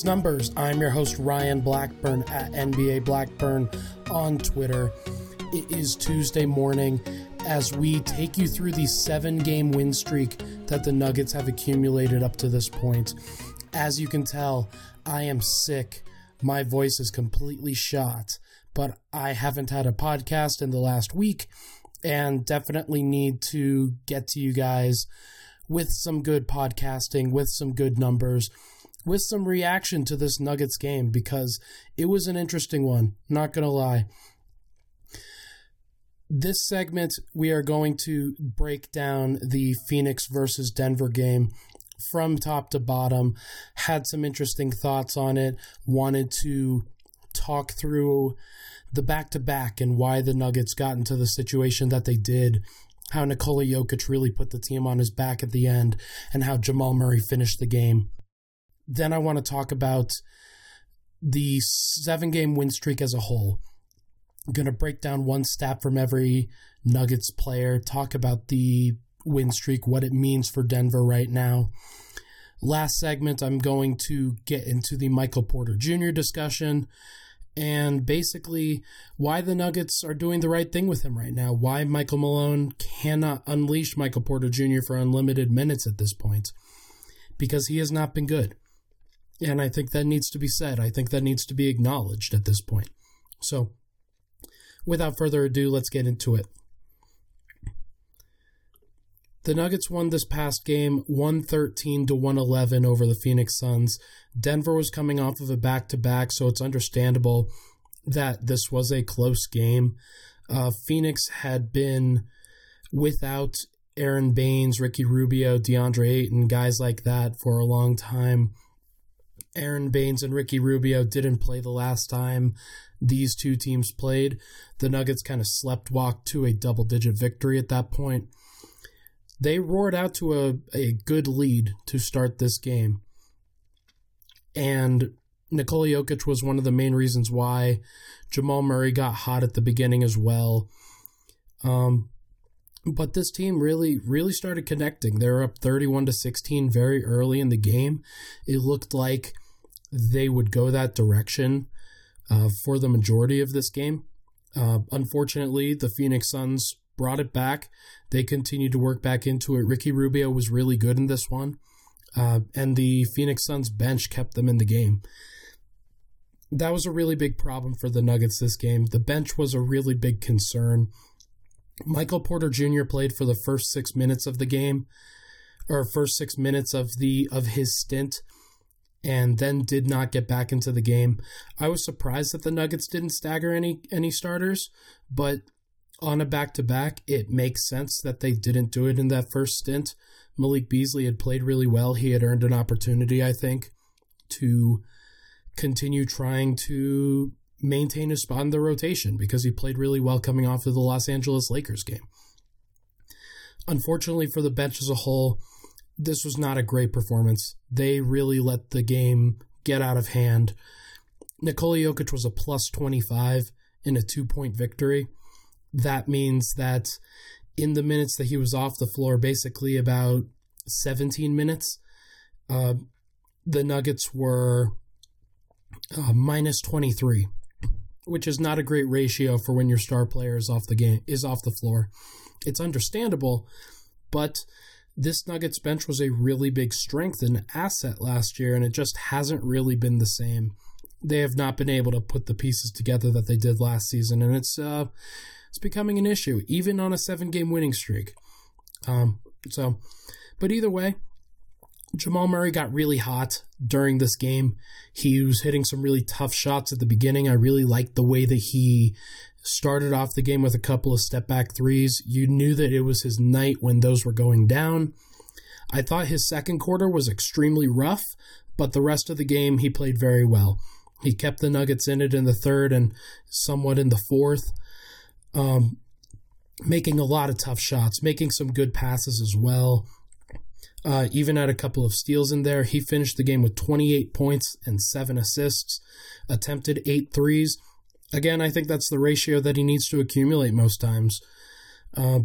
Nuggets Numbers. I'm your host, Ryan Blackburn at NBA Blackburn on Twitter. It is Tuesday morning as we take you through the seven game win streak that the Nuggets have accumulated up to this point. As you can tell, I am sick. My voice is completely shot, but I haven't had a podcast in the last week and definitely need to get to you guys with some good podcasting, with some good numbers with some reaction to this Nuggets game because it was an interesting one, not going to lie. This segment, we are going to break down the Phoenix versus Denver game from top to bottom. Had some interesting thoughts on it, wanted to talk through the back to back and why the Nuggets got into the situation that they did. How Nikola Jokic really put the team on his back at the end, and how Jamal Murray finished the game. Then I want to talk about the seven game win streak as a whole. I'm going to break down one stat from every Nuggets player, talk about the win streak, what it means for Denver right now. Last segment, I'm going to get into the Michael Porter Jr. discussion and basically why the Nuggets are doing the right thing with him right now, why Michael Malone cannot unleash Michael Porter Jr. for unlimited minutes at this point, because he has not been good. And I think that needs to be said. I think that needs to be acknowledged at this point. So, without further ado, let's get into it. The Nuggets won this past game 113 to 111 over the Phoenix Suns. Denver was coming off of a back to back, so it's understandable that this was a close game. Uh, Phoenix had been without Aron Baynes, Ricky Rubio, DeAndre Ayton, guys like that for a long time. Aron Baynes and Ricky Rubio didn't play the last time these two teams played. The Nuggets kind of slept walked to a double digit victory at that point. They roared out to a, a good lead to start this game. And Nikola Jokic was one of the main reasons why Jamal Murray got hot at the beginning as well. Um, but this team really, really started connecting. They were up 31 to 16 very early in the game. It looked like they would go that direction uh, for the majority of this game. Uh, unfortunately, the Phoenix Suns brought it back. They continued to work back into it. Ricky Rubio was really good in this one, uh, and the Phoenix Suns bench kept them in the game. That was a really big problem for the Nuggets this game. The bench was a really big concern. Michael Porter Jr. played for the first six minutes of the game, or first six minutes of the of his stint, and then did not get back into the game. I was surprised that the Nuggets didn't stagger any any starters, but on a back to back, it makes sense that they didn't do it in that first stint. Malik Beasley had played really well. He had earned an opportunity, I think, to continue trying to maintain his spot in the rotation because he played really well coming off of the Los Angeles Lakers game. Unfortunately for the bench as a whole, this was not a great performance. They really let the game get out of hand. Nikola Jokic was a plus 25 in a two point victory. That means that in the minutes that he was off the floor, basically about 17 minutes, uh, the Nuggets were uh, minus 23 which is not a great ratio for when your star player is off the game is off the floor. It's understandable, but this Nuggets bench was a really big strength and asset last year, and it just hasn't really been the same. They have not been able to put the pieces together that they did last season, and it's uh, it's becoming an issue, even on a seven game winning streak. Um, So, but either way, Jamal Murray got really hot during this game. He was hitting some really tough shots at the beginning. I really liked the way that he started off the game with a couple of step back threes. You knew that it was his night when those were going down. I thought his second quarter was extremely rough, but the rest of the game he played very well. He kept the Nuggets in it in the third and somewhat in the fourth, um, making a lot of tough shots, making some good passes as well. Uh, even had a couple of steals in there. He finished the game with 28 points and seven assists, attempted eight threes. Again, I think that's the ratio that he needs to accumulate most times. Uh,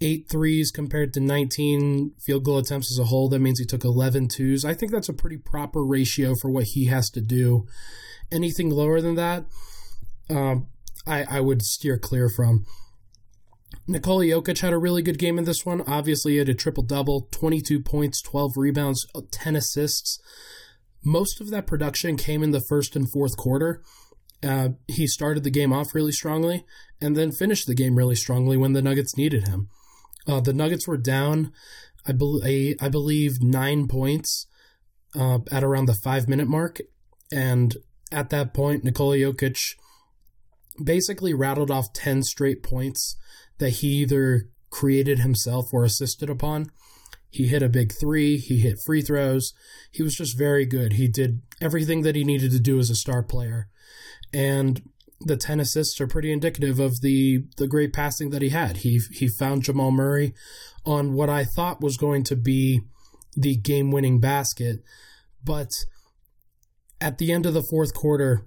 eight threes compared to 19 field goal attempts as a whole. That means he took 11 twos. I think that's a pretty proper ratio for what he has to do. Anything lower than that, um, I, I would steer clear from. Nikola Jokic had a really good game in this one. Obviously, he had a triple double 22 points, 12 rebounds, 10 assists. Most of that production came in the first and fourth quarter. Uh, he started the game off really strongly and then finished the game really strongly when the Nuggets needed him. Uh, the Nuggets were down, I, be- I believe, nine points uh, at around the five minute mark. And at that point, Nikola Jokic basically rattled off 10 straight points that he either created himself or assisted upon. He hit a big three, he hit free throws. He was just very good. He did everything that he needed to do as a star player. And the 10 assists are pretty indicative of the the great passing that he had. He he found Jamal Murray on what I thought was going to be the game-winning basket, but at the end of the fourth quarter,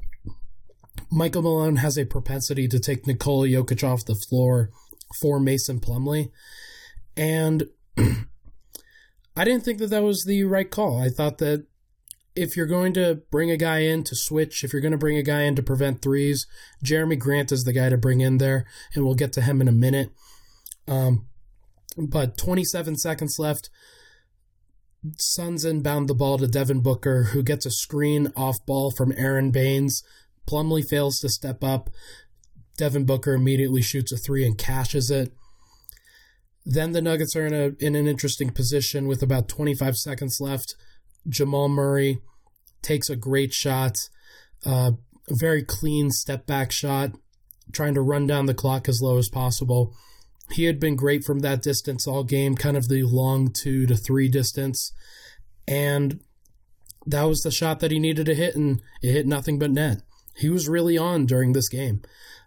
Michael Malone has a propensity to take Nikola Jokic off the floor for Mason Plumlee, and I didn't think that that was the right call. I thought that if you're going to bring a guy in to switch, if you're going to bring a guy in to prevent threes, Jerami Grant is the guy to bring in there, and we'll get to him in a minute. Um, but 27 seconds left. Suns inbound the ball to Devin Booker, who gets a screen off ball from Aron Baynes. Plumlee fails to step up. Devin Booker immediately shoots a three and cashes it. Then the Nuggets are in a in an interesting position with about 25 seconds left. Jamal Murray takes a great shot, uh, a very clean step back shot, trying to run down the clock as low as possible. He had been great from that distance all game, kind of the long two to three distance. And that was the shot that he needed to hit, and it hit nothing but net. He was really on during this game.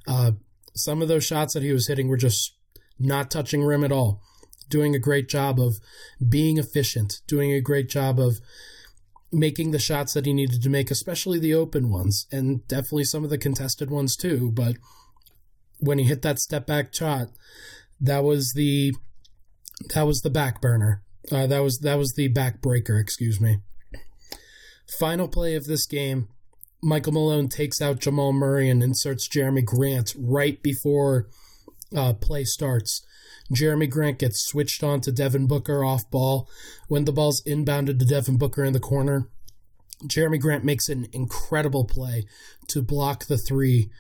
Uh, some of those shots that he was hitting were just not touching rim at all doing a great job of being efficient, doing a great job of making the shots that he needed to make, especially the open ones, and definitely some of the contested ones too. But when he hit that step back shot, that was the that was the back burner. Uh, that was that was the back breaker. Excuse me. Final play of this game. Michael Malone takes out Jamal Murray and inserts Jerami Grant right before uh, play starts. Jerami Grant gets switched on to Devin Booker off ball. When the ball's inbounded to Devin Booker in the corner, Jerami Grant makes an incredible play to block the three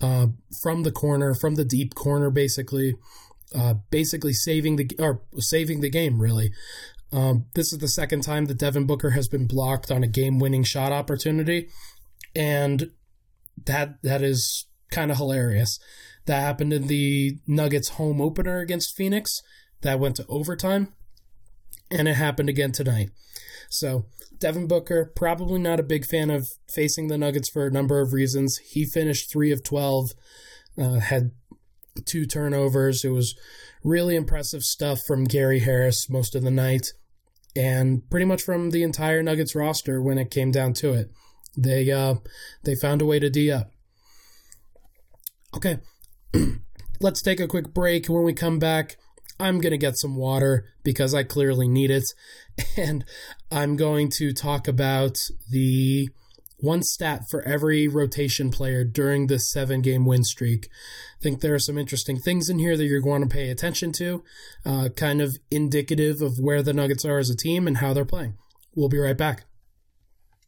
uh, from the corner, from the deep corner, basically, uh, basically saving the or saving the game. Really, um, this is the second time that Devin Booker has been blocked on a game-winning shot opportunity, and that that is kind of hilarious. That happened in the Nuggets home opener against Phoenix. That went to overtime. And it happened again tonight. So, Devin Booker, probably not a big fan of facing the Nuggets for a number of reasons. He finished 3 of 12, uh, had two turnovers. It was really impressive stuff from Gary Harris most of the night, and pretty much from the entire Nuggets roster when it came down to it. They uh, they found a way to D up. Okay, let's take a quick break. When we come back, I'm to get some water because I clearly need it. And I'm going to talk about the one stat for every rotation player during this seven game win streak. I think there are some interesting things in here that you're going to pay attention to, uh, kind of indicative of where the Nuggets are as a team and how they're playing. We'll be right back.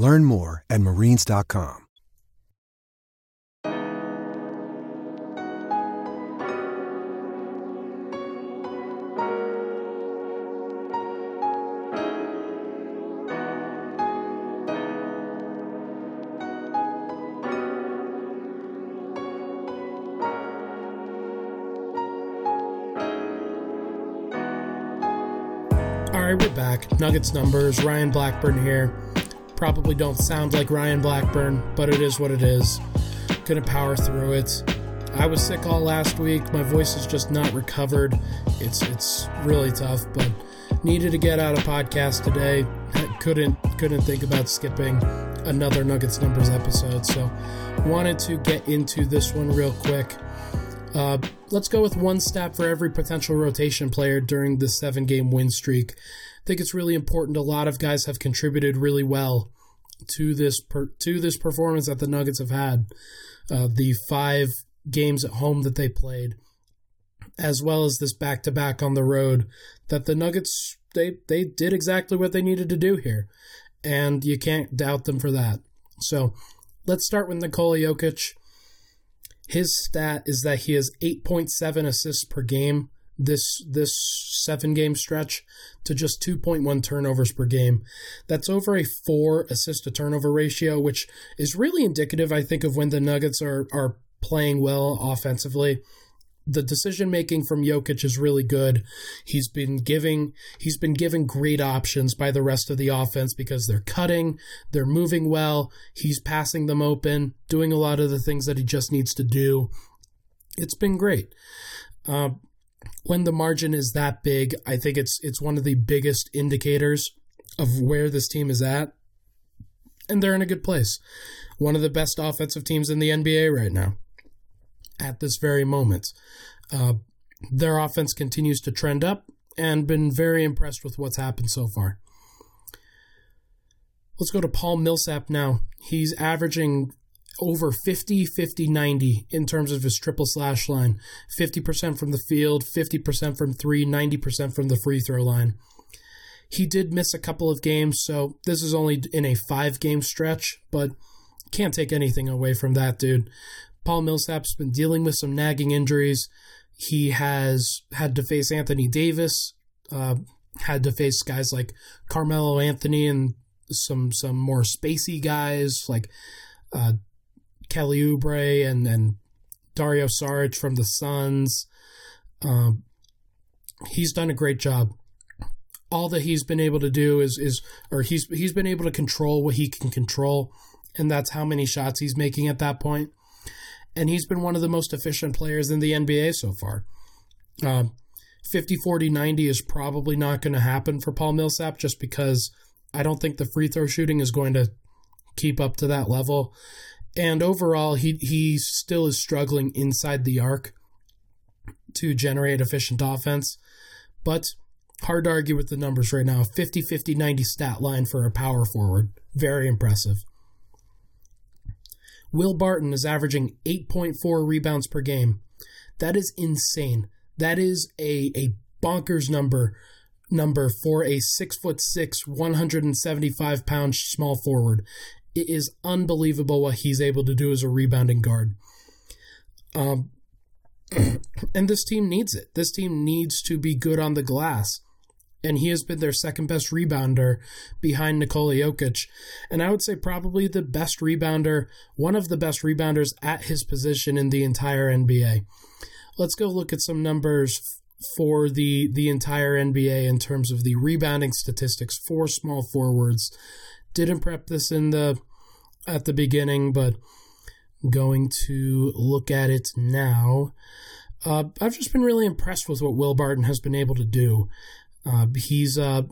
Learn more at marines.com. All right, we're back. Nuggets numbers. Ryan Blackburn here. Probably don't sound like Ryan Blackburn, but it is what it is. Gonna power through it. I was sick all last week. My voice is just not recovered. It's it's really tough, but needed to get out a podcast today. couldn't couldn't think about skipping another Nuggets numbers episode, so wanted to get into this one real quick. Uh, let's go with one stat for every potential rotation player during the seven game win streak. I think it's really important. A lot of guys have contributed really well to this per, to this performance that the Nuggets have had. Uh, the five games at home that they played, as well as this back to back on the road, that the Nuggets they they did exactly what they needed to do here, and you can't doubt them for that. So let's start with Nikola Jokic. His stat is that he has 8.7 assists per game this this seven game stretch to just 2.1 turnovers per game. That's over a four assist to turnover ratio, which is really indicative, I think, of when the Nuggets are are playing well offensively. The decision making from Jokic is really good. He's been giving he's been given great options by the rest of the offense because they're cutting, they're moving well, he's passing them open, doing a lot of the things that he just needs to do. It's been great. Uh, when the margin is that big, I think it's it's one of the biggest indicators of where this team is at. And they're in a good place. One of the best offensive teams in the NBA right now. At this very moment. Uh, their offense continues to trend up and been very impressed with what's happened so far. Let's go to Paul Millsap now. He's averaging over 50, 50, 90 in terms of his triple slash line 50% from the field, 50% from three, 90% from the free throw line. He did miss a couple of games, so this is only in a five game stretch, but can't take anything away from that, dude. Paul Millsap's been dealing with some nagging injuries. He has had to face Anthony Davis, uh, had to face guys like Carmelo Anthony and some some more spacey guys like uh, Kelly Oubre and and Dario Saric from the Suns. Um, he's done a great job. All that he's been able to do is is or he's he's been able to control what he can control, and that's how many shots he's making at that point. And he's been one of the most efficient players in the NBA so far. Uh, 50 40 90 is probably not going to happen for Paul Millsap just because I don't think the free throw shooting is going to keep up to that level. And overall, he he still is struggling inside the arc to generate efficient offense. But hard to argue with the numbers right now. 50 50 90 stat line for a power forward. Very impressive. Will Barton is averaging 8.4 rebounds per game. That is insane. That is a, a bonkers number number for a six foot six, 175 pound small forward. It is unbelievable what he's able to do as a rebounding guard. Um, and this team needs it. This team needs to be good on the glass. And he has been their second best rebounder behind Nikola Jokic. And I would say probably the best rebounder, one of the best rebounders at his position in the entire NBA. Let's go look at some numbers for the the entire NBA in terms of the rebounding statistics for small forwards didn't prep this in the at the beginning, but going to look at it now. Uh, I've just been really impressed with what Will Barton has been able to do. Uh, he's uh,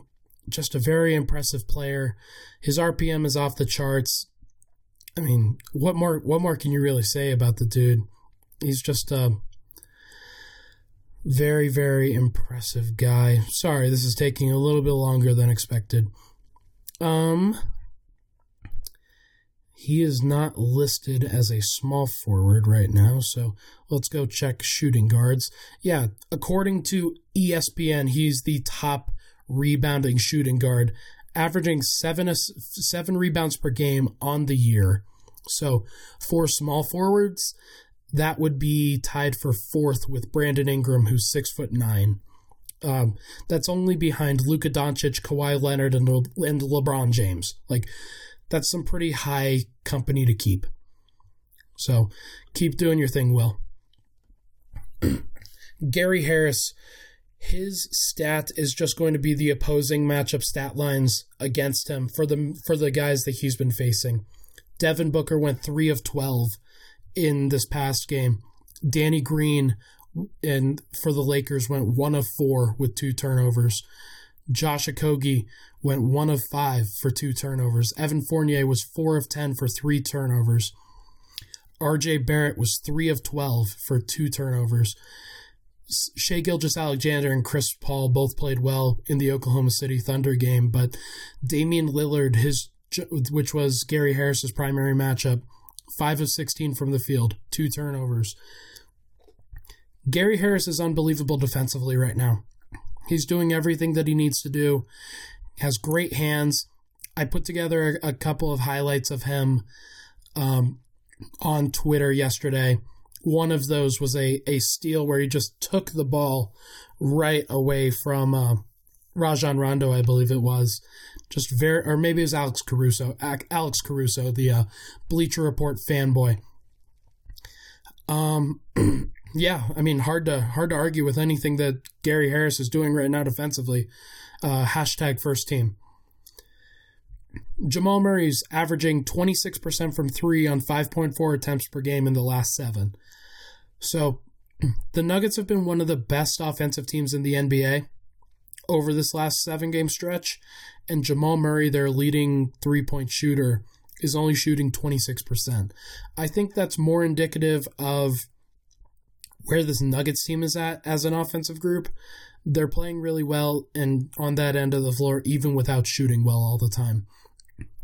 just a very impressive player. His RPM is off the charts. I mean, what more? What more can you really say about the dude? He's just a Very, very impressive guy. Sorry, this is taking a little bit longer than expected. Um, he is not listed as a small forward right now, so let's go check shooting guards. Yeah, according to ESPN, he's the top rebounding shooting guard, averaging seven seven rebounds per game on the year. So for small forwards, that would be tied for fourth with Brandon Ingram, who's six foot nine. Um, that's only behind Luka Doncic, Kawhi Leonard, and, Le- and LeBron James. Like, that's some pretty high company to keep. So, keep doing your thing, Will. Gary Harris, his stat is just going to be the opposing matchup stat lines against him for the for the guys that he's been facing. Devin Booker went three of twelve in this past game. Danny Green and for the Lakers went one of four with two turnovers. Josh Okogie went one of five for two turnovers. Evan Fournier was four of ten for three turnovers. RJ Barrett was three of twelve for two turnovers. Shai Gilgeous-Alexander and Chris Paul both played well in the Oklahoma City Thunder game, but Damian Lillard, his which was Gary Harris's primary matchup, 5 of 16 from the field, two turnovers. Gary Harris is unbelievable defensively right now. He's doing everything that he needs to do. Has great hands. I put together a, a couple of highlights of him um, on Twitter yesterday. One of those was a, a steal where he just took the ball right away from uh, Rajon Rondo, I believe it was, just very, or maybe it was Alex Caruso, Alex Caruso, the uh, Bleacher Report fanboy. Um, yeah, I mean, hard to hard to argue with anything that Gary Harris is doing right now defensively. Uh, hashtag first team. Jamal Murray's averaging 26% from three on 5.4 attempts per game in the last seven. So the Nuggets have been one of the best offensive teams in the NBA over this last seven game stretch, and Jamal Murray, their leading three point shooter, is only shooting 26%. I think that's more indicative of where this Nuggets team is at as an offensive group. They're playing really well and on that end of the floor, even without shooting well all the time,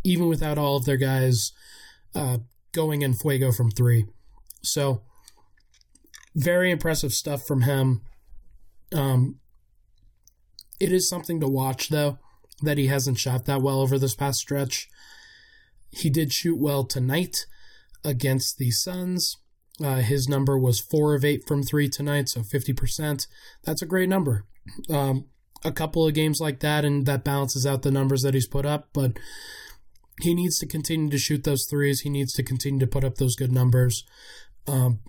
even without all of their guys uh, going in fuego from three. So, very impressive stuff from him. Um, it is something to watch, though, that he hasn't shot that well over this past stretch. He did shoot well tonight against the Suns. Uh, his number was four of eight from three tonight, so 50%. That's a great number. Um, a couple of games like that, and that balances out the numbers that he's put up, but he needs to continue to shoot those threes. He needs to continue to put up those good numbers. Um,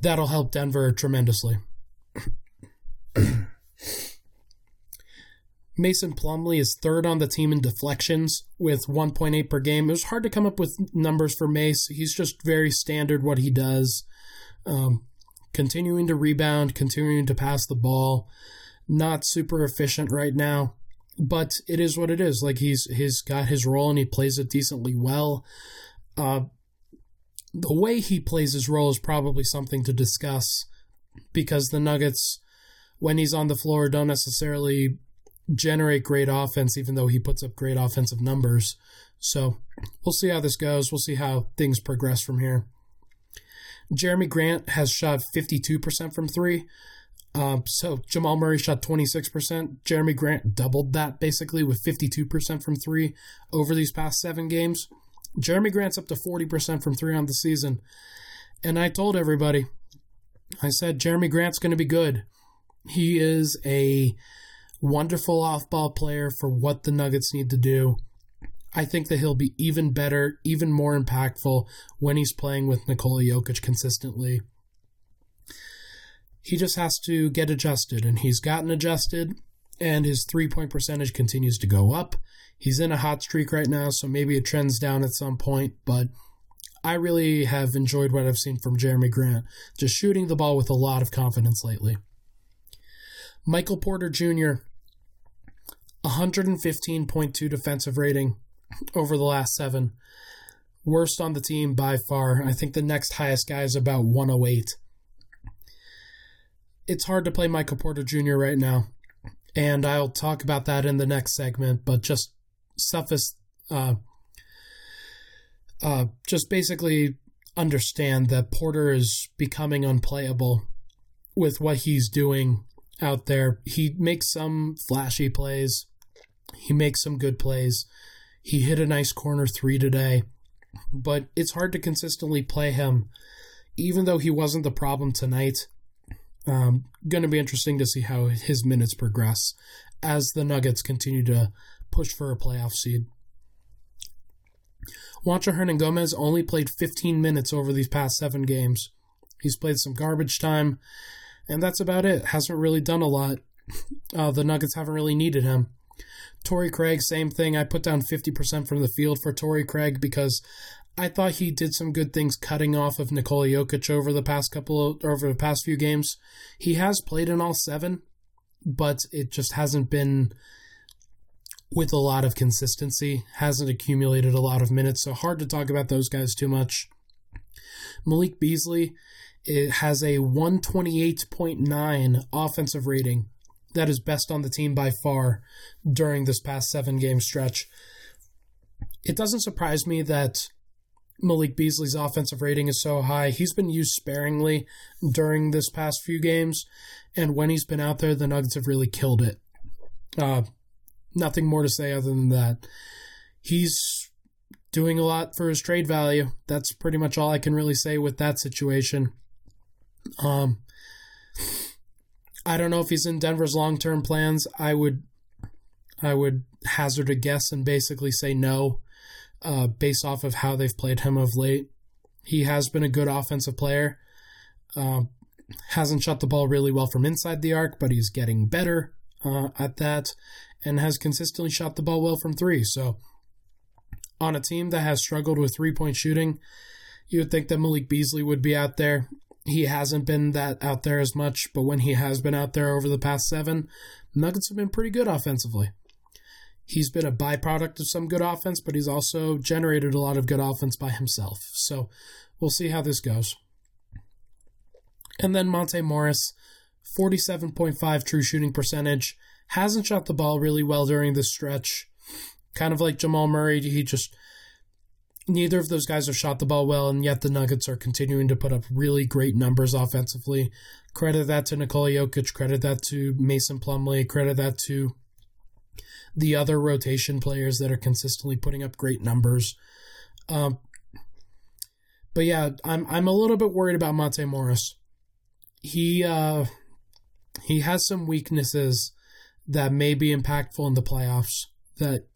that'll help Denver tremendously. Mason Plumlee is third on the team in deflections with 1.8 per game. It was hard to come up with numbers for Mace. He's just very standard what he does. Um, continuing to rebound, continuing to pass the ball. Not super efficient right now, but it is what it is. Like he's he's got his role and he plays it decently well. Uh, the way he plays his role is probably something to discuss because the Nuggets, when he's on the floor, don't necessarily generate great offense, even though he puts up great offensive numbers. So we'll see how this goes. We'll see how things progress from here. Jerami Grant has shot 52% from three. Um, so Jamal Murray shot 26%. Jerami Grant doubled that basically with 52% from three over these past seven games. Jerami Grant's up to 40% from three on the season. And I told everybody, I said, Jerami Grant's going to be good. He is a wonderful off ball player for what the Nuggets need to do. I think that he'll be even better, even more impactful when he's playing with Nikola Jokic consistently. He just has to get adjusted, and he's gotten adjusted, and his three point percentage continues to go up. He's in a hot streak right now, so maybe it trends down at some point, but I really have enjoyed what I've seen from Jerami Grant, just shooting the ball with a lot of confidence lately. Michael Porter Jr. 115.2 defensive rating over the last seven. Worst on the team by far. I think the next highest guy is about 108. it's hard to play Michael Porter Jr. right now, and I'll talk about that in the next segment. But just suffice, uh, uh, just basically understand that Porter is becoming unplayable with what he's doing out there. He makes some flashy plays. He makes some good plays. He hit a nice corner three today, but it's hard to consistently play him, even though he wasn't the problem tonight. Um, going to be interesting to see how his minutes progress as the Nuggets continue to push for a playoff seed. Juancho Hernangomez only played 15 minutes over these past seven games. He's played some garbage time, and that's about it. Hasn't really done a lot. Uh, the Nuggets haven't really needed him. Torrey Craig, same thing. I put down 50% from the field for Torrey Craig because I thought he did some good things cutting off of Nikola Jokic over the past couple of, over the past few games. He has played in all seven, but it just hasn't been with a lot of consistency, hasn't accumulated a lot of minutes, so hard to talk about those guys too much. Malik Beasley it has a 128.9 offensive rating. That is best on the team by far during this past seven game stretch. It doesn't surprise me that Malik Beasley's offensive rating is so high. He's been used sparingly during this past few games, and when he's been out there, the Nuggets have really killed it. Uh, nothing more to say other than that. He's doing a lot for his trade value. That's pretty much all I can really say with that situation. Um, I don't know if he's in Denver's long-term plans. I would, I would hazard a guess and basically say no, uh, based off of how they've played him of late. He has been a good offensive player. Uh, hasn't shot the ball really well from inside the arc, but he's getting better uh, at that, and has consistently shot the ball well from three. So, on a team that has struggled with three-point shooting, you would think that Malik Beasley would be out there he hasn't been that out there as much, but when he has been out there over the past seven, Nuggets have been pretty good offensively. He's been a byproduct of some good offense, but he's also generated a lot of good offense by himself. So we'll see how this goes. And then Monte Morris, 47.5 true shooting percentage, hasn't shot the ball really well during this stretch. Kind of like Jamal Murray, he just neither of those guys have shot the ball well, and yet the Nuggets are continuing to put up really great numbers offensively. Credit that to Nikola Jokic, credit that to Mason Plumlee, credit that to the other rotation players that are consistently putting up great numbers. Um, but yeah, I'm I'm a little bit worried about Monte Morris. He uh, he has some weaknesses that may be impactful in the playoffs that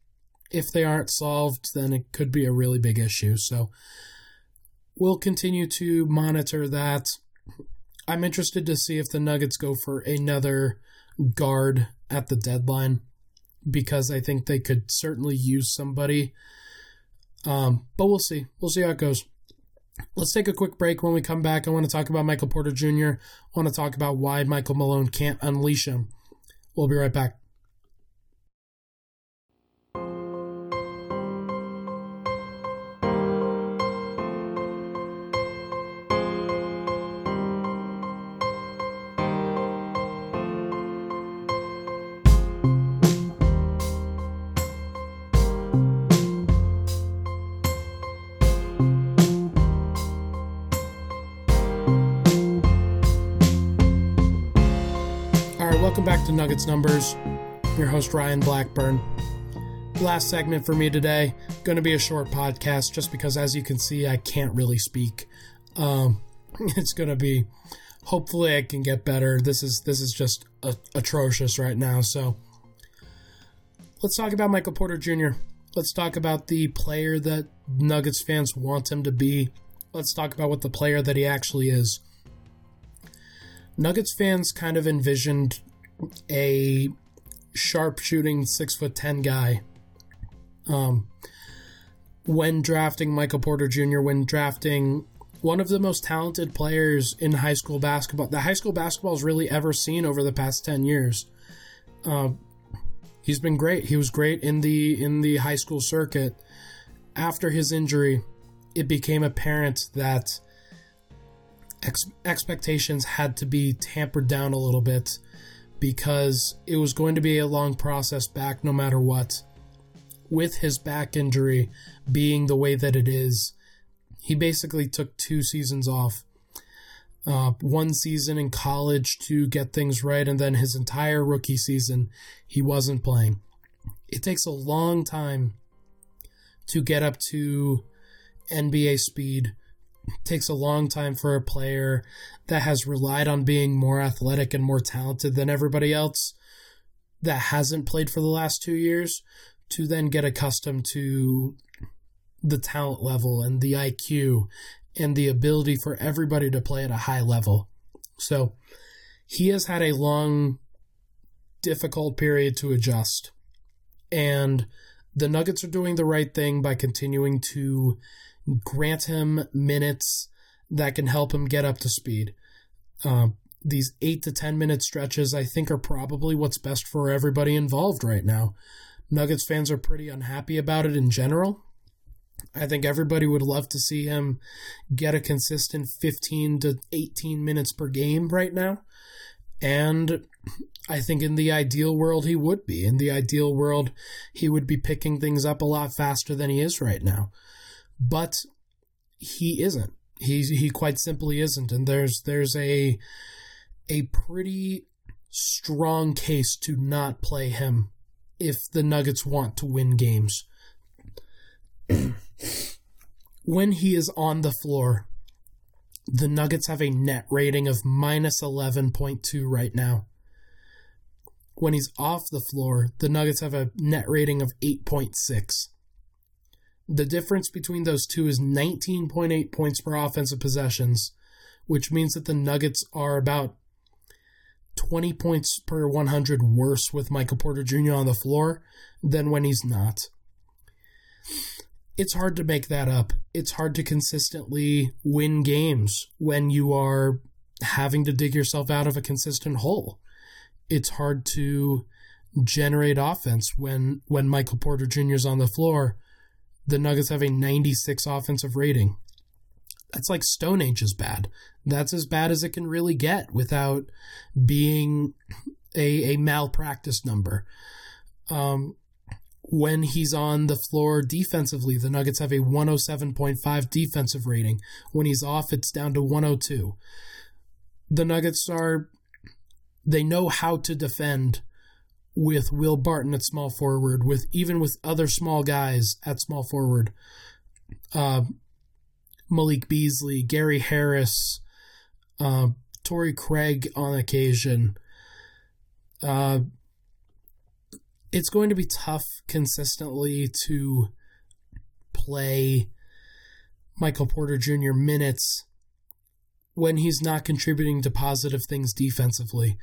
if they aren't solved, then it could be a really big issue. So we'll continue to monitor that. I'm interested to see if the Nuggets go for another guard at the deadline because I think they could certainly use somebody. Um, but we'll see. We'll see how it goes. Let's take a quick break. When we come back, I want to talk about Michael Porter Jr. I want to talk about why Michael Malone can't unleash him. We'll be right back. Nuggets Numbers. Your host, Ryan Blackburn. Last segment for me today. Going to be a short podcast just because, as you can see, I can't really speak. Um, it's going to be. Hopefully, I can get better. This is this is just a, atrocious right now. So, let's talk about Michael Porter Jr. Let's talk about the player that Nuggets fans want him to be. Let's talk about what the player that he actually is. Nuggets fans kind of envisioned a sharpshooting six foot ten guy. Um, when drafting Michael Porter Jr., when drafting one of the most talented players in high school basketball, the high school basketball has really ever seen over the past ten years. Uh, he's been great. He was great in the in the high school circuit. After his injury, it became apparent that ex- expectations had to be tampered down a little bit because it was going to be a long process back no matter what. With his back injury being the way that it is, he basically took two seasons off. Uh, one season in college to get things right, and then his entire rookie season, he wasn't playing. It takes a long time to get up to NBA speed. Takes a long time for a player that has relied on being more athletic and more talented than everybody else that hasn't played for the last two years to then get accustomed to the talent level and the IQ and the ability for everybody to play at a high level. So he has had a long, difficult period to adjust. And the Nuggets are doing the right thing by continuing to grant him minutes that can help him get up to speed. Uh, these eight to 10 minute stretches, I think, are probably what's best for everybody involved right now. Nuggets fans are pretty unhappy about it in general. I think everybody would love to see him get a consistent 15 to 18 minutes per game right now. And I think in the ideal world, he would be. In the ideal world, he would be picking things up a lot faster than he is right now. But he isn't. He, he quite simply isn't. And there's, there's a, a pretty strong case to not play him if the Nuggets want to win games. when he is on the floor, the Nuggets have a net rating of minus 11.2 right now. When he's off the floor, the Nuggets have a net rating of 8.6. The difference between those two is 19.8 points per offensive possessions, which means that the Nuggets are about 20 points per 100 worse with Michael Porter Jr. on the floor than when he's not. It's hard to make that up. It's hard to consistently win games when you are having to dig yourself out of a consistent hole. It's hard to generate offense when when Michael Porter Jr. is on the floor. The Nuggets have a 96 offensive rating. That's like Stone Age is bad. That's as bad as it can really get without being a, a malpractice number. Um, when he's on the floor defensively, the Nuggets have a 107.5 defensive rating. When he's off, it's down to 102. The Nuggets are, they know how to defend with Will Barton at small forward, with even with other small guys at small forward. Uh, Malik Beasley, Gary Harris, uh, Torrey Craig on occasion. Uh, it's going to be tough consistently to play Michael Porter Jr. minutes when he's not contributing to positive things defensively.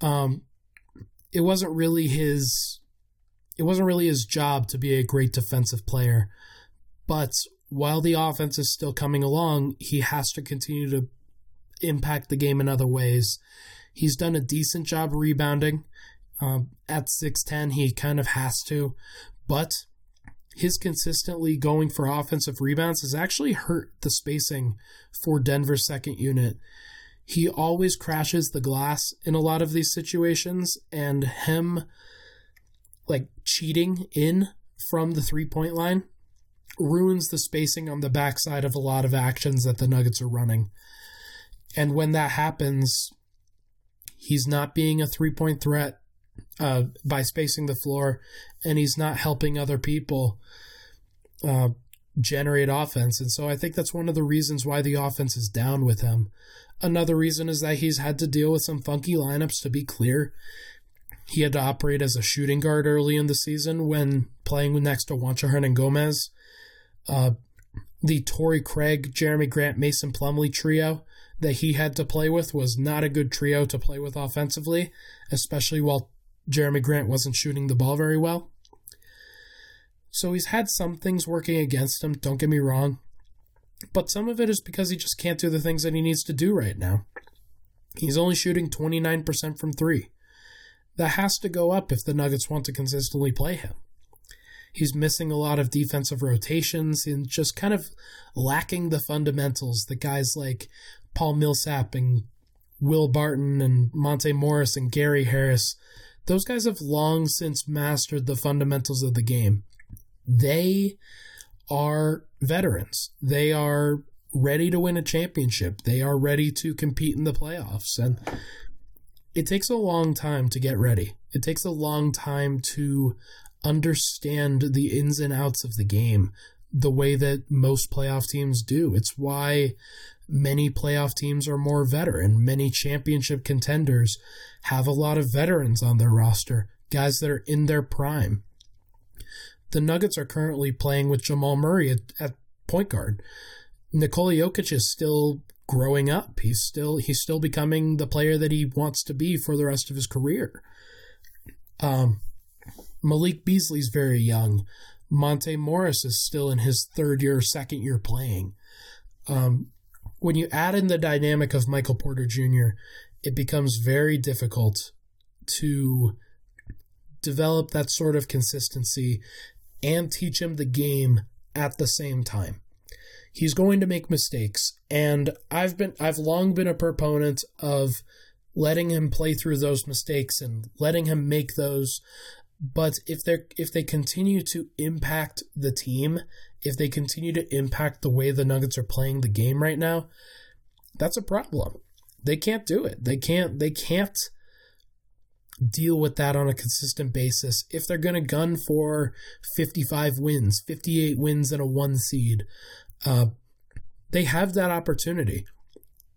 Um, it wasn't really his it wasn't really his job to be a great defensive player, but while the offense is still coming along, he has to continue to impact the game in other ways. He's done a decent job rebounding. Um, at 6'10, he kind of has to, but his consistently going for offensive rebounds has actually hurt the spacing for Denver's second unit. He always crashes the glass in a lot of these situations, and him like cheating in from the three point line ruins the spacing on the backside of a lot of actions that the Nuggets are running. And when that happens, he's not being a three point threat uh, by spacing the floor, and he's not helping other people uh, generate offense. And so I think that's one of the reasons why the offense is down with him. Another reason is that he's had to deal with some funky lineups, to be clear. He had to operate as a shooting guard early in the season when playing next to Juancho Hernangomez. Uh, the Torrey Craig, Jerami Grant, Mason Plumlee trio that he had to play with was not a good trio to play with offensively, especially while Jerami Grant wasn't shooting the ball very well. So he's had some things working against him, don't get me wrong. But some of it is because he just can't do the things that he needs to do right now. He's only shooting 29% from three. That has to go up if the Nuggets want to consistently play him. He's missing a lot of defensive rotations and just kind of lacking the fundamentals that guys like Paul Millsap and Will Barton and Monte Morris and Gary Harris, those guys have long since mastered the fundamentals of the game. They are veterans. They are ready to win a championship. They are ready to compete in the playoffs. And it takes a long time to get ready. It takes a long time to understand the ins and outs of the game the way that most playoff teams do. It's why many playoff teams are more veteran. Many championship contenders have a lot of veterans on their roster, guys that are in their prime. The Nuggets are currently playing with Jamal Murray at, at point guard. Nikola Jokic is still growing up. He's still he's still becoming the player that he wants to be for the rest of his career. Um, Malik Beasley's very young. Monte Morris is still in his third year, second year playing. Um, when you add in the dynamic of Michael Porter Jr., it becomes very difficult to develop that sort of consistency and teach him the game at the same time. He's going to make mistakes, and I've been I've long been a proponent of letting him play through those mistakes and letting him make those but if they if they continue to impact the team, if they continue to impact the way the Nuggets are playing the game right now, that's a problem. They can't do it. They can't they can't deal with that on a consistent basis if they're going to gun for 55 wins, 58 wins and a 1 seed. Uh, they have that opportunity.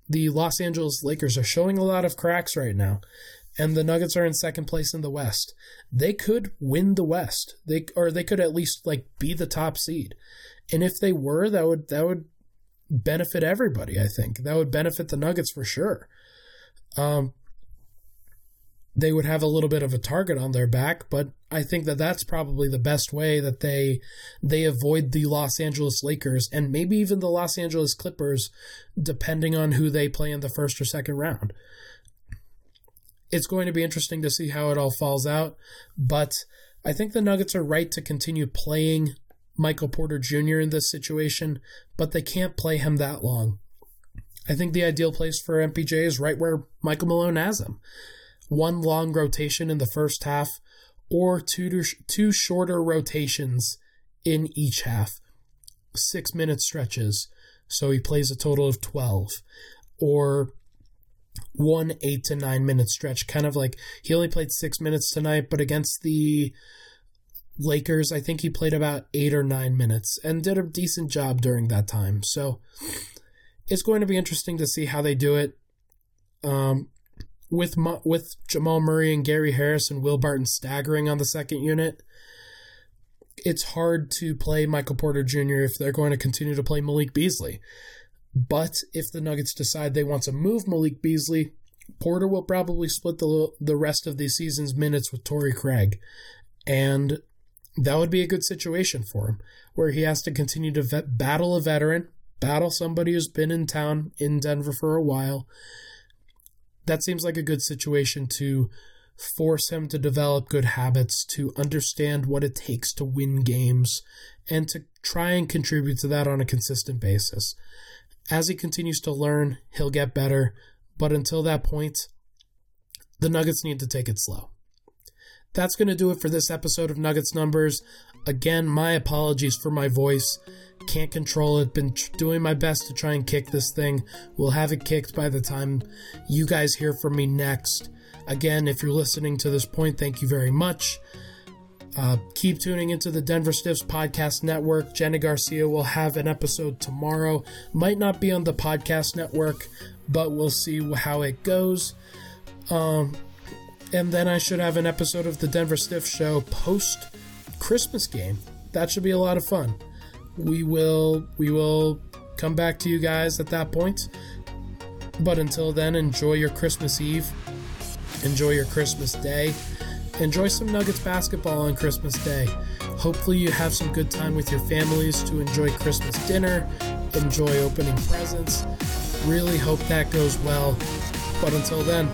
The Los Angeles Lakers are showing a lot of cracks right now and the Nuggets are in second place in the West. They could win the West. They or they could at least like be the top seed. And if they were, that would that would benefit everybody, I think. That would benefit the Nuggets for sure. Um they would have a little bit of a target on their back, but I think that that's probably the best way that they they avoid the Los Angeles Lakers and maybe even the Los Angeles Clippers depending on who they play in the first or second round it's going to be interesting to see how it all falls out. But I think the Nuggets are right to continue playing Michael Porter Jr. in this situation, but they can't play him that long. I think the ideal place for MPJ is right where Michael Malone has him. One long rotation in the first half, or two two shorter rotations in each half. Six minute stretches, so he plays a total of 12. Or one eight to nine minute stretch. Kind of like he only played six minutes tonight, but against the Lakers, I think he played about eight or nine minutes and did a decent job during that time. So it's going to be interesting to see how they do it. Um, with with Jamal Murray and Gary Harris and Will Barton staggering on the second unit, it's hard to play Michael Porter Jr. if they're going to continue to play Malik Beasley. But if the Nuggets decide they want to move Malik Beasley, Porter will probably split the the rest of the season's minutes with Torrey Craig, and that would be a good situation for him, where he has to continue to vet, battle a veteran, battle somebody who's been in town in Denver for a while. That seems like a good situation to force him to develop good habits, to understand what it takes to win games, and to try and contribute to that on a consistent basis. As he continues to learn, he'll get better, but until that point, the Nuggets need to take it slow. That's going to do it for this episode of Nuggets Numbers. Again, my apologies for my voice. Can't control it. Been doing my best to try and kick this thing. We'll have it kicked by the time you guys hear from me next. Again, if you're listening to this point, thank you very much. Uh, keep tuning into the Denver Stiffs podcast network. Jenny Garcia will have an episode tomorrow. Might not be on the podcast network, but we'll see how it goes. Um, and then I should have an episode of the Denver Stiff Show post Christmas game. That should be a lot of fun. We will we will come back to you guys at that point. But until then, enjoy your Christmas Eve. Enjoy your Christmas Day. Enjoy some Nuggets basketball on Christmas Day. Hopefully, you have some good time with your families to enjoy Christmas dinner, enjoy opening presents. Really hope that goes well. But until then,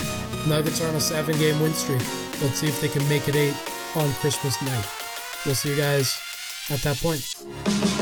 Nuggets are on a seven game win streak. Let's see if they can make it eight on Christmas night. We'll see you guys at that point.